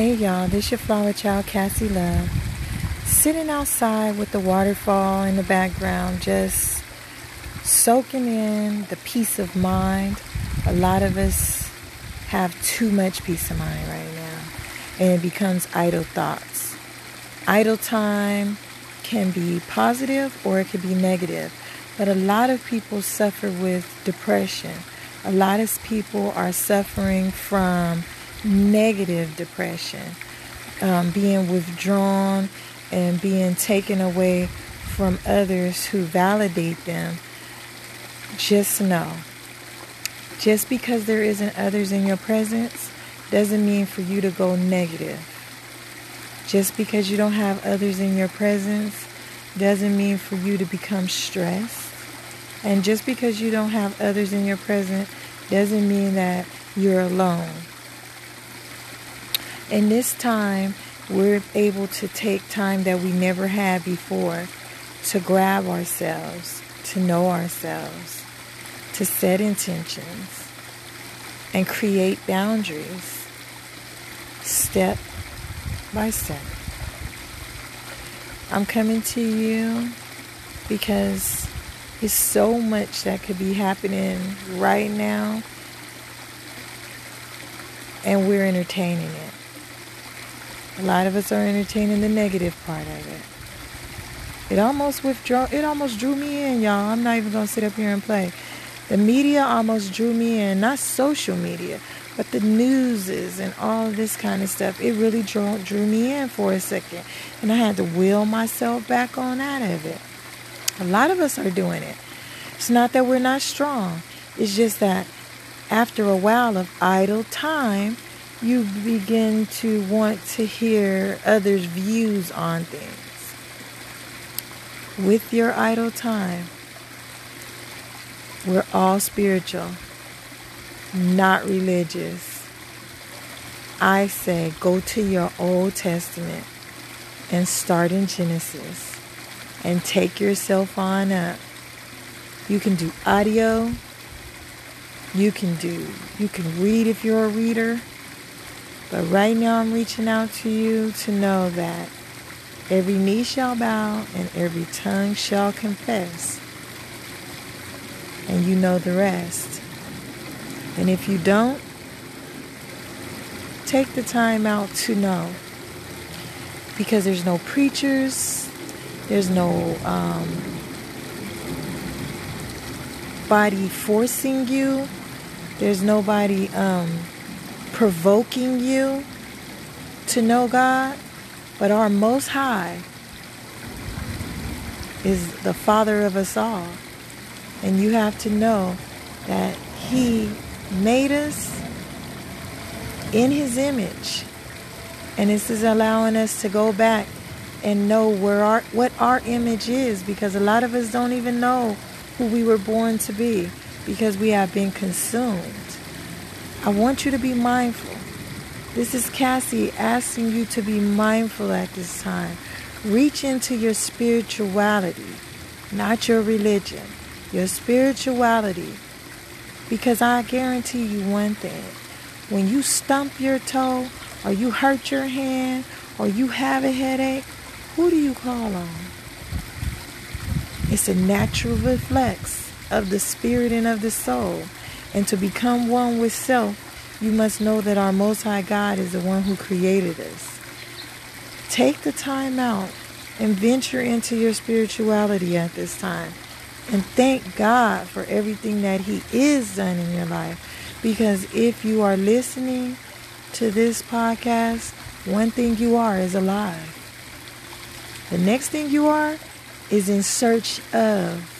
Hey y'all, this your flower child Cassie Love. Sitting outside with the waterfall in the background, just soaking in the peace of mind. A lot of us have too much peace of mind right now, and it becomes idle thoughts. Idle time can be positive or it can be negative, but a lot of people suffer with depression. A lot of people are suffering from negative depression, um, being withdrawn and being taken away from others who validate them, just know just because there isn't others in your presence doesn't mean for you to go negative. Just because you don't have others in your presence doesn't mean for you to become stressed. And just because you don't have others in your presence doesn't mean that you're alone. In this time, we're able to take time that we never had before to grab ourselves, to know ourselves, to set intentions, and create boundaries step by step. I'm coming to you because there's so much that could be happening right now, and we're entertaining it. A lot of us are entertaining the negative part of it. It almost withdraw it almost drew me in, y'all. I'm not even gonna sit up here and play. The media almost drew me in, not social media, but the newses and all this kind of stuff. It really drew, drew me in for a second. And I had to wheel myself back on out of it. A lot of us are doing it. It's not that we're not strong. It's just that after a while of idle time, you begin to want to hear others' views on things. With your idle time, we're all spiritual, not religious. I say go to your Old Testament and start in Genesis and take yourself on up. You can do audio. You can do, you can read if you're a reader. But right now, I'm reaching out to you to know that every knee shall bow and every tongue shall confess. And you know the rest. And if you don't, take the time out to know. Because there's no preachers, there's no um, body forcing you, there's nobody. Um, provoking you to know God, but our Most High is the Father of us all. And you have to know that He made us in His image. And this is allowing us to go back and know where our what our image is because a lot of us don't even know who we were born to be because we have been consumed I want you to be mindful. This is Cassie asking you to be mindful at this time. Reach into your spirituality, not your religion, your spirituality. Because I guarantee you one thing when you stump your toe, or you hurt your hand, or you have a headache, who do you call on? It's a natural reflex of the spirit and of the soul. And to become one with self, you must know that our Most High God is the one who created us. Take the time out and venture into your spirituality at this time. And thank God for everything that He is done in your life. Because if you are listening to this podcast, one thing you are is alive. The next thing you are is in search of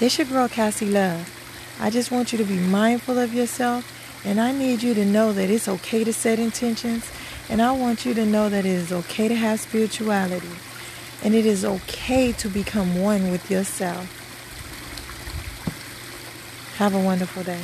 this your girl Cassie Love. I just want you to be mindful of yourself and I need you to know that it's okay to set intentions and I want you to know that it is okay to have spirituality and it is okay to become one with yourself. Have a wonderful day.